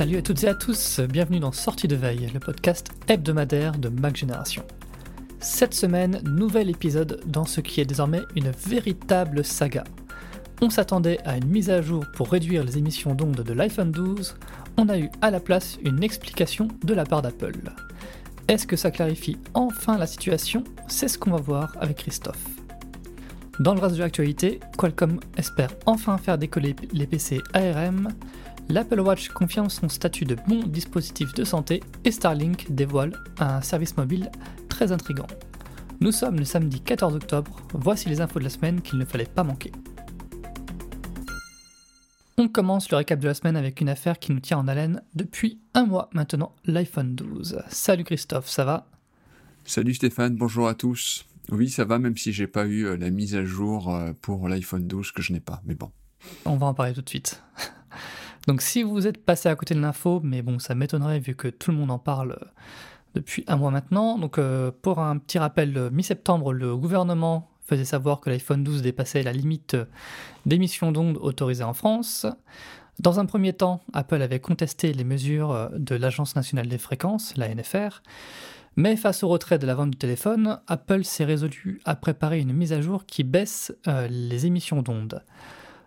Salut à toutes et à tous, bienvenue dans Sortie de Veille, le podcast hebdomadaire de Mac Génération. Cette semaine, nouvel épisode dans ce qui est désormais une véritable saga. On s'attendait à une mise à jour pour réduire les émissions d'ondes de l'iPhone 12, on a eu à la place une explication de la part d'Apple. Est-ce que ça clarifie enfin la situation? C'est ce qu'on va voir avec Christophe. Dans le reste de l'actualité, Qualcomm espère enfin faire décoller les PC ARM, l'Apple Watch confirme son statut de bon dispositif de santé et Starlink dévoile un service mobile très intrigant. Nous sommes le samedi 14 octobre, voici les infos de la semaine qu'il ne fallait pas manquer. On commence le récap de la semaine avec une affaire qui nous tient en haleine depuis un mois maintenant, l'iPhone 12. Salut Christophe, ça va? Salut Stéphane, bonjour à tous. Oui, ça va même si j'ai pas eu euh, la mise à jour euh, pour l'iPhone 12 que je n'ai pas, mais bon. On va en parler tout de suite. Donc si vous êtes passé à côté de l'info, mais bon, ça m'étonnerait vu que tout le monde en parle euh, depuis un mois maintenant. Donc euh, pour un petit rappel, euh, mi-septembre, le gouvernement faisait savoir que l'iPhone 12 dépassait la limite d'émission d'ondes autorisée en France. Dans un premier temps, Apple avait contesté les mesures de l'Agence nationale des fréquences, la NFR, mais face au retrait de la vente du téléphone, Apple s'est résolu à préparer une mise à jour qui baisse les émissions d'ondes.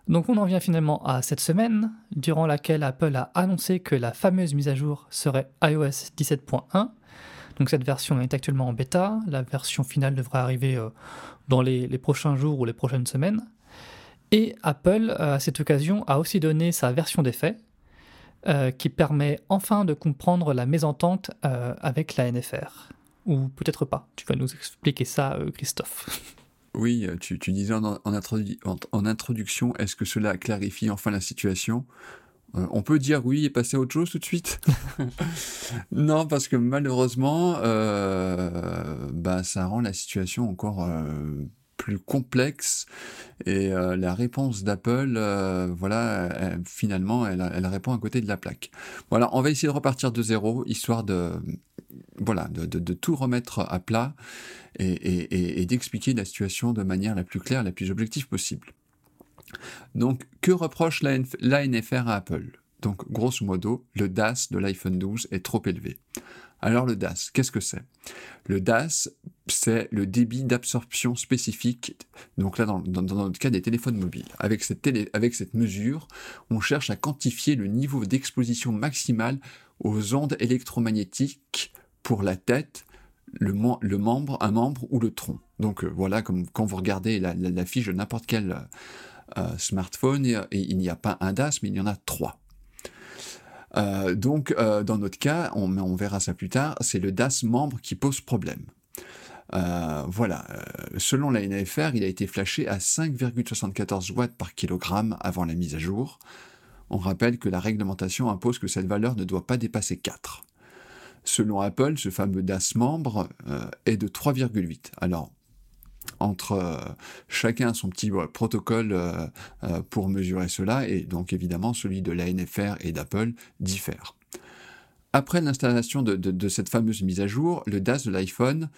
Donc on en vient finalement à cette semaine, durant laquelle Apple a annoncé que la fameuse mise à jour serait iOS 17.1. Donc cette version est actuellement en bêta, la version finale devrait arriver euh, dans les, prochains jours ou les prochaines semaines. Et Apple, euh, à cette occasion, a aussi donné sa version d'effet, euh, qui permet enfin de comprendre la mésentente avec la NFR. Ou peut-être pas. Tu vas nous expliquer ça, Christophe. Oui, euh, tu, disais en, introduction, est-ce que cela clarifie enfin la situation? Euh, On peut dire oui et passer à autre chose tout de suite? Non, parce que malheureusement, euh, bah, ça rend la situation encore plus complexe et la réponse d'Apple, voilà, finalement, elle, elle, répond à côté de la plaque. Voilà, on va essayer de repartir de zéro, histoire de, voilà, de, tout remettre à plat et, d'expliquer la situation de manière la plus claire, la plus objective possible. Donc, que reproche l'ANFR à Apple? Donc, grosso modo, le DAS de l'iPhone 12 est trop élevé. Alors le DAS, qu'est-ce que c'est? Le DAS, c'est le débit d'absorption spécifique, donc là dans, dans, le cas des téléphones mobiles. Avec cette mesure, on cherche à quantifier le niveau d'exposition maximale aux ondes électromagnétiques pour la tête, le, membre, un membre ou le tronc. Donc euh, voilà, comme quand vous regardez la, fiche de n'importe quel euh, euh, smartphone, il n'y a pas un DAS, mais il y en a trois. donc dans notre cas, on, on, verra ça plus tard, c'est le DAS membre qui pose problème. voilà, selon la NFR, il a été flashé à 5,74 watts par kilogramme avant la mise à jour. On rappelle que la réglementation impose que cette valeur ne doit pas dépasser 4. Selon Apple, ce fameux DAS membre euh, est de 3,8. Alors, entre euh, chacun son petit protocole euh, pour mesurer cela, et donc évidemment celui de la NFR et d'Apple diffère. Après l'installation de, cette fameuse mise à jour, le DAS de l'iPhone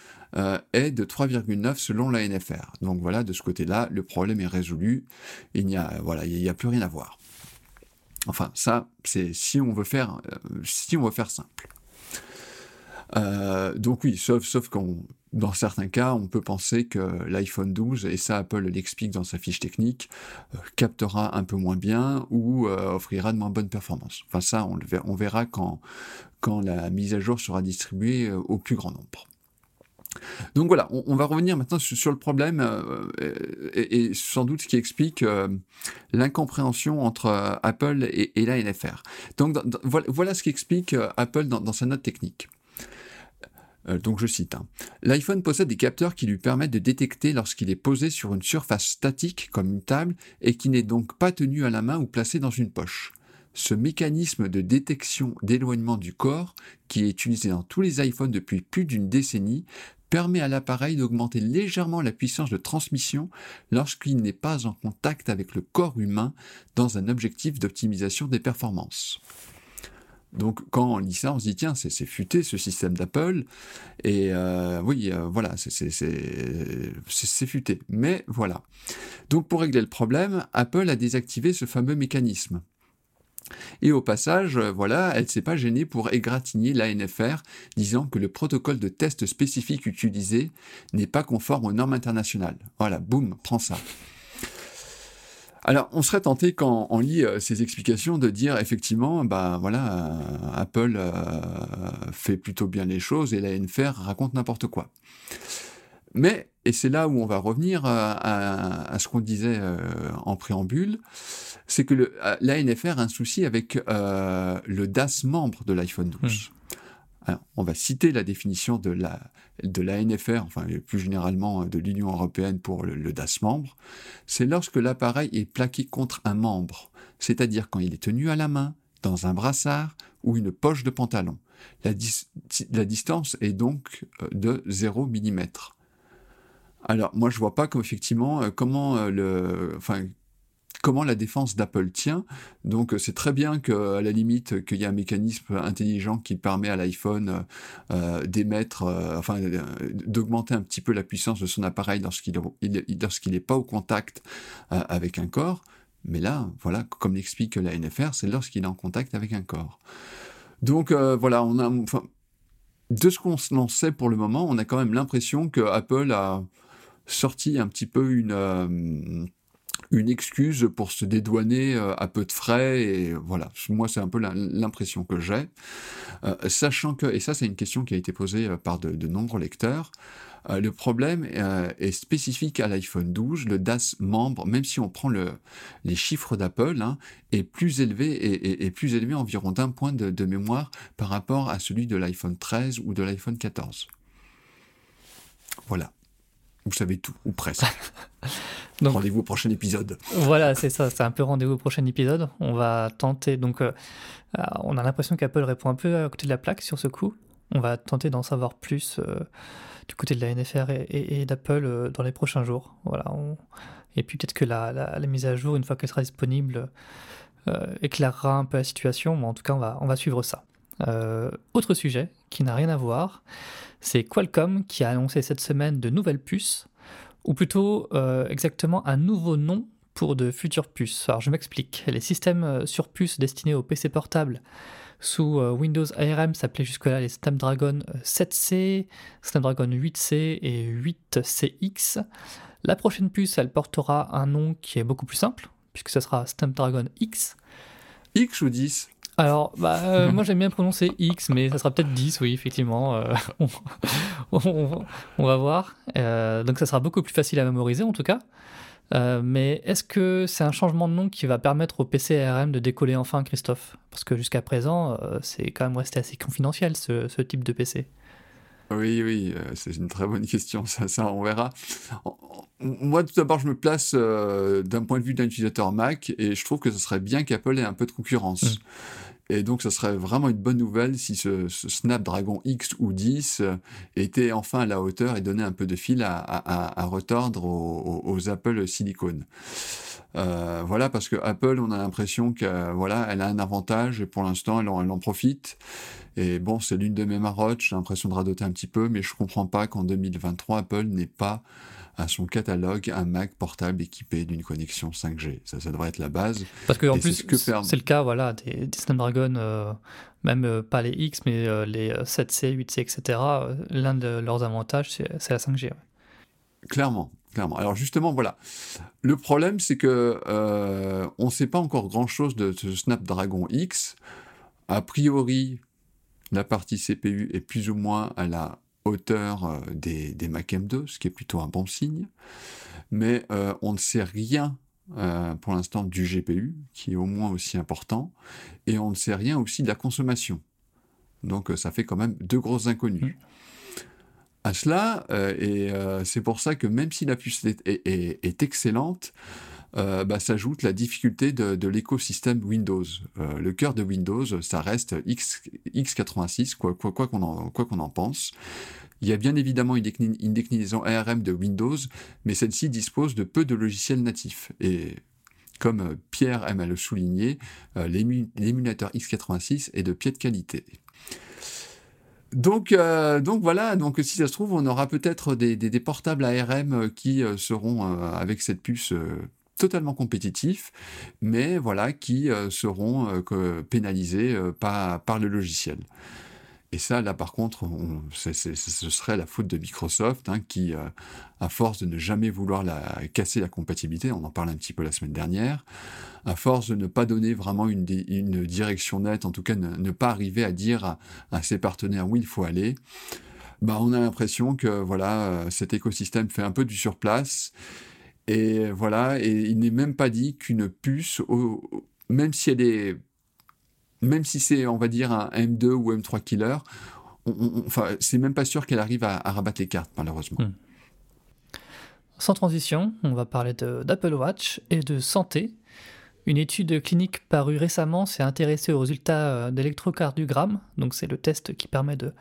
est de 3,9 selon la NFR. Donc voilà, de ce côté-là, le problème est résolu. Il n'y a, voilà, il a plus rien à voir. Enfin, ça, c'est si on veut faire, si on veut faire simple. Euh, donc oui, sauf, sauf qu'on, dans certains cas, on peut penser que l'iPhone 12, et ça Apple l'explique dans sa fiche technique, euh, captera un peu moins bien ou euh, offrira de moins bonnes performances. Enfin ça, on, le verra, on verra quand, quand la mise à jour sera distribuée au plus grand nombre. Donc voilà, on, va revenir maintenant sur, le problème et, sans doute ce qui explique l'incompréhension entre Apple et, la NFR. Donc voilà, ce qui explique Apple dans, sa note technique. Euh, donc je cite, hein. l'iPhone possède des capteurs qui lui permettent de détecter lorsqu'il est posé sur une surface statique comme une table et qui n'est donc pas tenu à la main ou placé dans une poche. Ce mécanisme de détection d'éloignement du corps, qui est utilisé dans tous les iPhones depuis plus d'une décennie, permet à l'appareil d'augmenter légèrement la puissance de transmission lorsqu'il n'est pas en contact avec le corps humain dans un objectif d'optimisation des performances. Donc quand on lit ça, on se dit tiens, c'est futé ce système d'Apple. Et euh, oui, euh, voilà, c'est futé. Mais voilà. Donc pour régler le problème, Apple a désactivé ce fameux mécanisme. Et au passage, euh, voilà, elle s'est pas gênée pour égratigner l'ANFR, disant que le protocole de test spécifique utilisé n'est pas conforme aux normes internationales. Voilà, boum, prends ça. Alors, on serait tenté quand on lit euh, ces explications de dire effectivement, bah voilà, euh, Apple euh, fait plutôt bien les choses et l'ANFR raconte n'importe quoi. Mais, et c'est là où on va revenir à, ce qu'on disait en préambule, c'est que l'ANFR a un souci avec le DAS membre de l'iPhone 12 on va citer la définition de la, de la NFR, enfin plus généralement de l'Union européenne pour le, DAS membre, c'est lorsque l'appareil est plaqué contre un membre, c'est-à-dire quand il est tenu à la main, dans un brassard ou une poche de pantalon. La, distance est donc euh, de 0 mm. Alors moi je vois pas effectivement euh, comment euh, le, enfin comment la défense d'Apple tient. Donc euh, c'est très bien qu'à la limite qu'il y ait un mécanisme intelligent qui permet à l'iPhone euh, d'émettre, euh, enfin d'augmenter un petit peu la puissance de son appareil lorsqu'il lorsqu'il n'est pas au contact avec un corps. Mais là, voilà, comme l'explique la NFR, c'est lorsqu'il est en contact avec un corps. Donc voilà, on a, enfin, de ce qu'on en sait pour le moment, on a quand même l'impression que Apple a sorti un petit peu une une excuse pour se dédouaner euh, à peu de frais et voilà. Moi c'est un peu l'impression que j'ai. Euh, sachant que et ça c'est une question qui a été posée euh, par de, nombreux lecteurs le problème est spécifique à l'iPhone 12 le DAS membre même si on prend le, les chiffres d'Apple hein, est plus élevé et, plus élevé environ d'un point de, de mémoire par rapport à celui de l'iPhone 13 ou de l'iPhone 14 voilà vous savez tout, ou presque. rendez-vous au prochain épisode. Voilà, c'est ça, c'est un peu rendez-vous au prochain épisode. On va tenter, donc euh, euh, on a l'impression qu'Apple répond un peu à côté de la plaque sur ce coup. On va tenter d'en savoir plus euh, du côté de la NFR et, d'Apple dans les prochains jours. Voilà, Et puis peut-être que la, la, mise à jour, une fois qu'elle sera disponible, éclairera un peu la situation. Mais en tout cas, on va, on va suivre ça. Autre sujet qui n'a rien à voir, c'est Qualcomm qui a annoncé cette semaine de nouvelles puces, ou plutôt euh, exactement un nouveau nom pour de futures puces. Alors je m'explique, les systèmes euh, sur puces destinés aux PC portables sous euh, Windows ARM s'appelaient jusque-là les Snapdragon 7C, Snapdragon 8C et 8CX. La prochaine puce, elle portera un nom qui est beaucoup plus simple, puisque ce sera Snapdragon X. X ou 10 alors, bah, euh, moi j'aime bien prononcer X, mais ça sera peut-être 10, oui, effectivement. Euh, on, va voir. Euh, donc ça sera beaucoup plus facile à mémoriser en tout cas. mais est-ce que c'est un changement de nom qui va permettre au PC ARM de décoller enfin, Christophe? Parce que jusqu'à présent, c'est quand même resté assez confidentiel ce, ce type de PC. Oui, oui, c'est une très bonne question, ça, ça on verra. Moi, tout d'abord, je me place d'un point de vue d'un utilisateur Mac et je trouve que ce serait bien qu'Apple ait un peu de concurrence. Mmh. Et donc, ce serait vraiment une bonne nouvelle si ce, Snapdragon X ou 10 euh, était enfin à la hauteur et donnait un peu de fil à, retordre aux, Apple Silicon. Euh, voilà, parce que Apple, on a l'impression que voilà, elle a un avantage et pour l'instant, elle, en profite. Et bon, c'est l'une de mes marottes. J'ai l'impression de radoter un petit peu, mais je comprends pas qu'en 2023, Apple n'ait pas à son catalogue un Mac portable équipé d'une connexion 5G. Ça, ça devrait être la base. Parce que en plus, c'est le cas voilà, des, Snapdragon, euh, même euh, pas les X, mais euh, les 7C, 8C, etc. L'un de leurs avantages, c'est la 5G. Clairement, clairement. Alors justement, voilà. Le problème, c'est que on ne sait pas encore grand-chose de ce Snapdragon X. A priori, la partie CPU est plus ou moins à la hauteur euh, des, des Mac M2, ce qui est plutôt un bon signe. Mais euh, on ne sait rien euh, pour l'instant du GPU, qui est au moins aussi important, et on ne sait rien aussi de la consommation. Donc ça fait quand même deux grosses inconnues. À cela, et c'est pour ça que même si la puce est, excellente, bah, s'ajoute la difficulté de, l'écosystème Windows. le cœur de Windows, ça reste X, x86, quoi qu'on en, en pense. Il y a bien évidemment une, déclinaison ARM de Windows, mais celle-ci dispose de peu de logiciels natifs. Et comme euh, Pierre aime à le souligner, euh, l'émulateur x86 est de pied de qualité. Donc, euh, donc voilà, donc si ça se trouve, on aura peut-être des, portables ARM qui seront avec cette puce totalement compétitifs, mais voilà, qui seront pénalisés par, par le logiciel. Et ça, là, par contre, ce serait la faute de Microsoft, hein, qui, euh, à force de ne jamais vouloir casser la compatibilité, on en parle un petit peu la semaine dernière, à force de ne pas donner vraiment une, direction nette, en tout cas ne, pas arriver à dire à, ses partenaires où il faut aller, bah, on a l'impression que voilà, euh, cet écosystème fait un peu du surplace. Et voilà, et il n'est même pas dit qu'une puce, même si elle est même si c'est, on va dire, un M2 ou M3 killer, enfin, c'est même pas sûr qu'elle arrive à, rabattre les cartes, malheureusement. Hmm. Sans transition, on va parler d'Apple Watch et de santé. Une étude clinique parue récemment s'est intéressée aux résultats euh, d'électrocardiogramme, donc c'est le test qui permet de,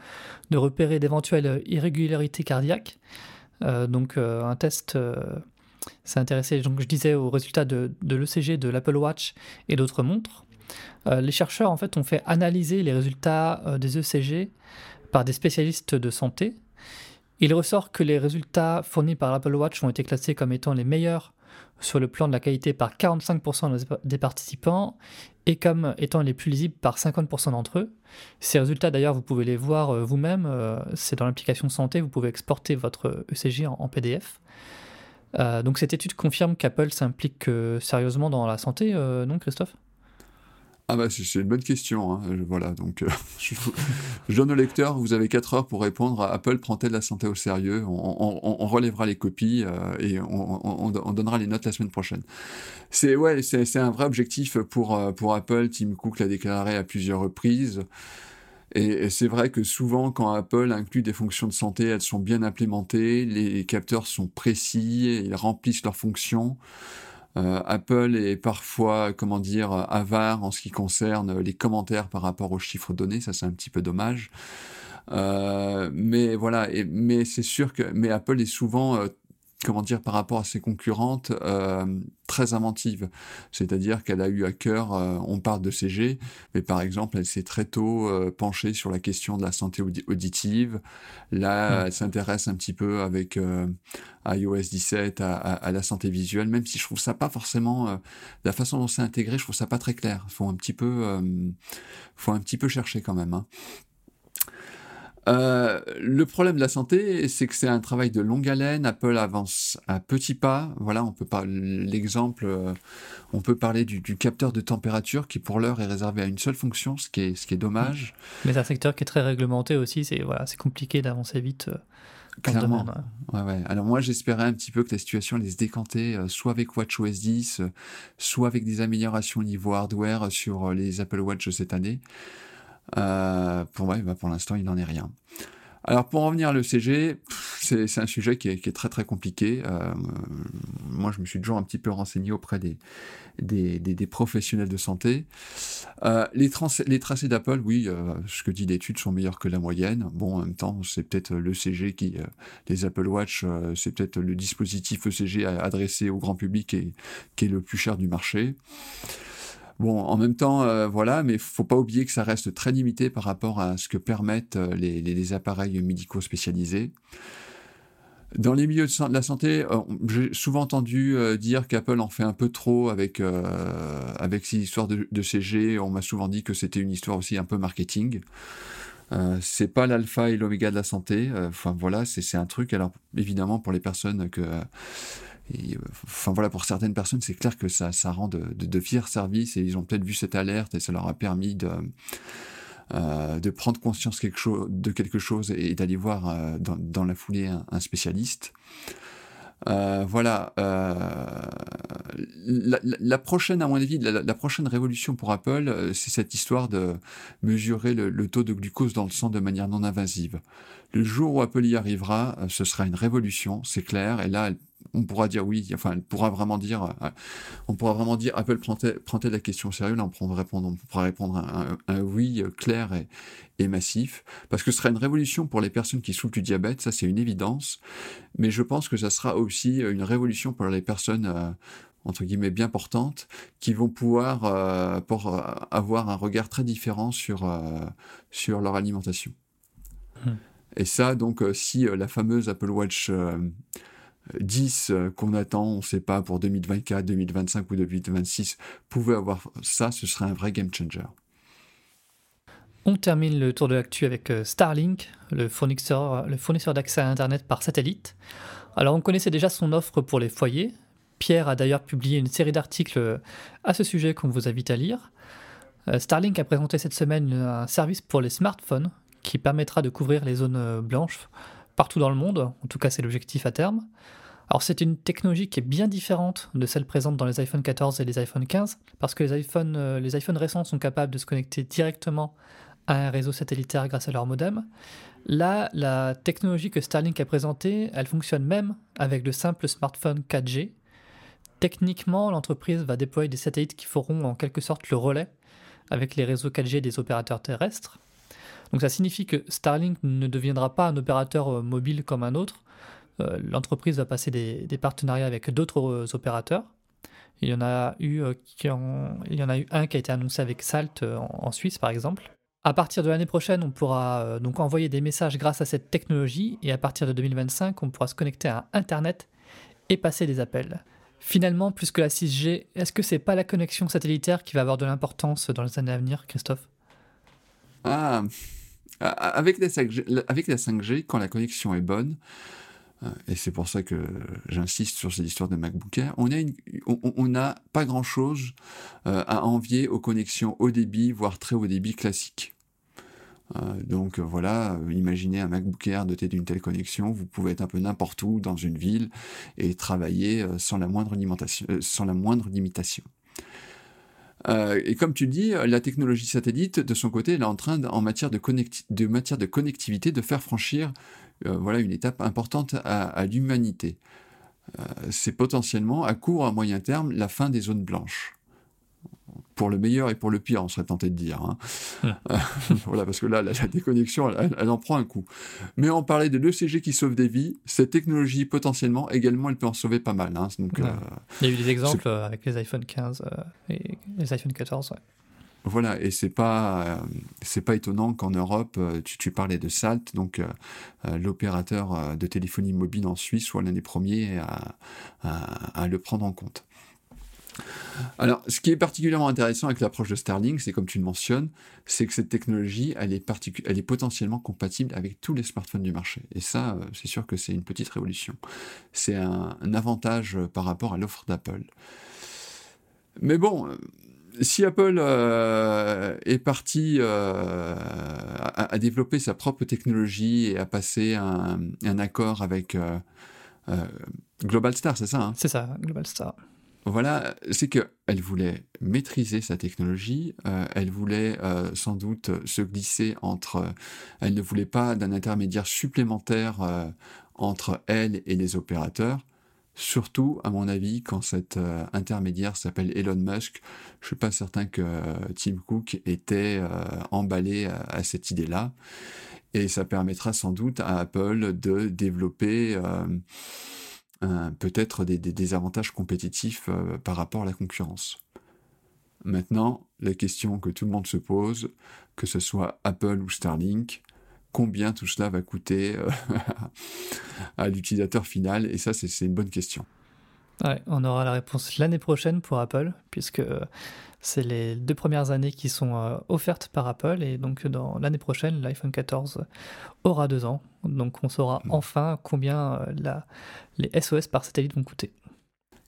repérer d'éventuelles irrégularités cardiaques. Euh, donc euh, un test s'est intéressé, je disais, aux résultats de, de l'ECG de l'Apple Watch et d'autres montres. Euh, les chercheurs en fait ont fait analyser les résultats euh, des ECG par des spécialistes de santé. Il ressort que les résultats fournis par l'Apple Watch ont été classés comme étant les meilleurs sur le plan de la qualité par 45% des participants et comme étant les plus lisibles par 50% d'entre eux. Ces résultats, d'ailleurs, vous pouvez les voir euh, vous-même. c'est dans l'application santé, vous pouvez exporter votre ECG en, PDF. Donc cette étude confirme qu'Apple s'implique sérieusement dans la santé, non Christophe? Ah bah c'est une bonne question. Hein. Voilà, donc euh, je, donne au lecteur, vous avez 4 heures pour répondre à Apple prend-elle la santé au sérieux? On, relèvera les copies euh, et on, donnera les notes la semaine prochaine. C'est ouais, c'est un vrai objectif pour, euh, pour Apple. Tim Cook l'a déclaré à plusieurs reprises. Et, c'est vrai que souvent, quand Apple inclut des fonctions de santé, elles sont bien implémentées, les capteurs sont précis, ils remplissent leurs fonctions. Euh, Apple est parfois, comment dire, avare en ce qui concerne les commentaires par rapport aux chiffres donnés. Ça, c'est un petit peu dommage. Euh, mais voilà, mais c'est sûr que, mais Apple est souvent euh, comment dire, par rapport à ses concurrentes, euh, très inventive. C'est-à-dire qu'elle a eu à cœur, euh, on parle de CG, mais par exemple, elle s'est très tôt euh, penchée sur la question de la santé auditive. Là, hmm. elle s'intéresse un petit peu avec iOS 17 à, la santé visuelle, même si je trouve ça pas forcément, la façon dont c'est intégré, je trouve ça pas très clair. Faut un petit peu, faut un petit peu chercher quand même. Hein. Euh, le problème de la santé, c'est que c'est un travail de longue haleine. Apple avance à petits pas. Voilà, on peut pas l'exemple. Euh, on peut parler du, capteur de température qui, pour l'heure, est réservé à une seule fonction, ce qui est, ce qui est dommage. Mais c'est un secteur qui est très réglementé aussi. C'est voilà, c'est compliqué d'avancer vite. Euh, Clairement. ouais. Ouais, Alors moi, j'espérais un petit peu que la situation allait se décanter, soit avec WatchOS 10, soit avec des améliorations au niveau hardware sur les Apple Watch cette année. Euh, pour, ouais, bah pour l'instant, il n'en est rien. Alors pour en revenir à l'ECG, c'est un sujet qui est, très très compliqué. Euh, moi, je me suis toujours un petit peu renseigné auprès des, professionnels de santé. Euh, les, les, tracés d'Apple, oui, euh, ce que dit l'étude, sont meilleurs que la moyenne. Bon, en même temps, c'est peut-être l'ECG qui, les Apple Watch, c'est peut-être le dispositif ECG adressé au grand public et, qui est le plus cher du marché. Bon, en même temps, euh, voilà, mais faut pas oublier que ça reste très limité par rapport à ce que permettent euh, les, appareils médicaux spécialisés. Dans les milieux de la santé, euh, j'ai souvent entendu dire qu'Apple en fait un peu trop avec avec ces histoires de, de CG. On m'a souvent dit que c'était une histoire aussi un peu marketing. Euh, c'est pas l'alpha et l'oméga de la santé. Enfin voilà, c'est un truc. Alors évidemment pour les personnes que et, euh, enfin voilà, pour certaines personnes, c'est clair que ça, ça rend de, de, fiers services et ils ont peut-être vu cette alerte et ça leur a permis de, euh, de prendre conscience quelque de quelque chose et, d'aller voir euh, dans, dans, la foulée un, spécialiste. Euh, voilà. Euh, la, la, prochaine, à mon avis, la, la prochaine révolution pour Apple, c'est cette histoire de mesurer le, le, taux de glucose dans le sang de manière non invasive. Le jour où Apple y arrivera, ce sera une révolution, c'est clair. Et là, elle on pourra dire oui, enfin, elle pourra vraiment dire, euh, on pourra vraiment dire, Apple prend-elle la question au sérieux Là, on, pourra répondre, on pourra répondre un, un, oui euh, clair et, et, massif, parce que ce sera une révolution pour les personnes qui souffrent du diabète, ça c'est une évidence, mais je pense que ça sera aussi une révolution pour les personnes euh, entre guillemets bien portantes qui vont pouvoir pour avoir un regard très différent sur sur leur alimentation. Mmh. Et ça donc si la fameuse Apple Watch 10 qu'on attend, on ne sait pas, pour 2024, 2025 ou 2026, pouvait avoir ça, ce serait un vrai game changer. On termine le tour de l'actu avec Starlink, le fournisseur, le fournisseur d'accès à Internet par satellite. Alors on connaissait déjà son offre pour les foyers. Pierre a d'ailleurs publié une série d'articles à ce sujet qu'on vous invite à lire. Starlink a présenté cette semaine un service pour les smartphones qui permettra de couvrir les zones blanches partout dans le monde, en tout cas c'est l'objectif à terme. Alors c'est une technologie qui est bien différente de celle présente dans les iPhone 14 et les iPhone 15, parce que les iPhones, euh, les iPhones récents sont capables de se connecter directement à un réseau satellitaire grâce à leur modem. Là, la technologie que Starlink a présentée, elle fonctionne même avec le simple smartphone 4G. Techniquement, l'entreprise va déployer des satellites qui feront en quelque sorte le relais avec les réseaux 4G des opérateurs terrestres. Donc ça signifie que Starlink ne deviendra pas un opérateur euh, mobile comme un autre. Euh, l'entreprise va passer des, partenariats avec d'autres euh, opérateurs. Il y, en a eu, il y en a eu un qui a été annoncé avec Salt en, Suisse par exemple. À partir de l'année prochaine, on pourra donc envoyer des messages grâce à cette technologie et à partir de 2025, on pourra se connecter à Internet et passer des appels. Finalement, plus que la 6G, est-ce que c'est pas la connexion satellitaire qui va avoir de l'importance dans les années à venir, Christophe? Ah, avec la 5G, quand la connexion est bonne, euh, et c'est pour ça que j'insiste sur cette histoire de MacBook Air, on n'a pas grand-chose euh, à envier aux connexions haut débit, voire très haut débit classiques. Euh, donc voilà, imaginez un MacBook Air doté d'une telle connexion, vous pouvez être un peu n'importe où dans une ville et travailler sans la moindre sans la moindre limitation. Euh, et comme tu dis, la technologie satellite, de son côté, elle est en train, en matière de, connectivité, de faire franchir euh, voilà, une étape importante à, l'humanité. Euh, c'est potentiellement, à court ou à moyen terme, la fin des zones blanches pour le meilleur et pour le pire, on serait tenté de dire. Hein. voilà, parce que là, la, déconnexion, elle, en prend un coup. Mais on parlait de l'ECG qui sauve des vies. Cette technologie, potentiellement, également, elle peut en sauver pas mal. Hein. Donc, euh, Il y a eu des exemples avec les iPhone 15 euh, et les iPhone 14. Voilà, et c'est pas euh, c'est pas étonnant qu'en Europe, tu, parlais de Salt, donc l'opérateur de téléphonie mobile en Suisse soit l'un des premiers à le prendre en compte. Alors, ce qui est particulièrement intéressant avec l'approche de Starlink, c'est comme tu le mentionnes, c'est que cette technologie, elle est, elle est potentiellement compatible avec tous les smartphones du marché. Et ça, euh, c'est sûr que c'est une petite révolution. C'est un, avantage par rapport à l'offre d'Apple. Mais bon, euh, si Apple euh, est parti à, développer sa propre technologie et à passer un, un accord avec Global Star, c'est ça hein? C'est ça, Global Star. Voilà, c'est qu'elle voulait maîtriser sa technologie, euh, elle voulait euh, sans doute se glisser entre... elle ne voulait pas d'un intermédiaire supplémentaire euh, entre elle et les opérateurs, surtout, à mon avis, quand cet intermédiaire s'appelle Elon Musk. Je suis pas certain que Tim Cook était emballé à cette idée-là. Et ça permettra sans doute à Apple de développer peut-être des, avantages compétitifs euh, par rapport à la concurrence. Maintenant, la question que tout le monde se pose, que ce soit Apple ou Starlink, combien tout cela va coûter euh, à l'utilisateur final? Et ça, c'est une bonne question. On aura la réponse l'année prochaine pour Apple, puisque c'est les deux premières années qui sont euh, offertes par Apple et donc dans l'année prochaine, l'iPhone 14 aura deux ans. Donc on saura hmm. enfin combien euh, la, les SOS par satellite vont coûter.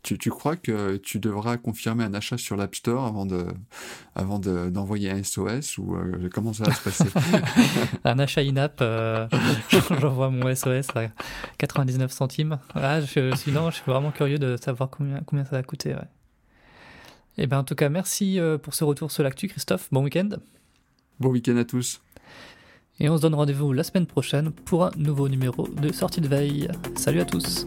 Tu, tu, crois que tu devras confirmer un achat sur l'App Store avant de avant d'envoyer un SOS ou euh, comment ça va se passer Un achat in-app, j'envoie mon SOS à 99 centimes. Ah, je, suis, je suis vraiment curieux de savoir combien, combien ça va coûter. Ouais. Eh ben, en tout cas, merci euh, pour ce retour sur l'actu, Christophe. Bon week-end. Bon week-end à tous. Et on se donne rendez-vous la semaine prochaine pour un nouveau numéro de Sortie de Veille. Salut à tous.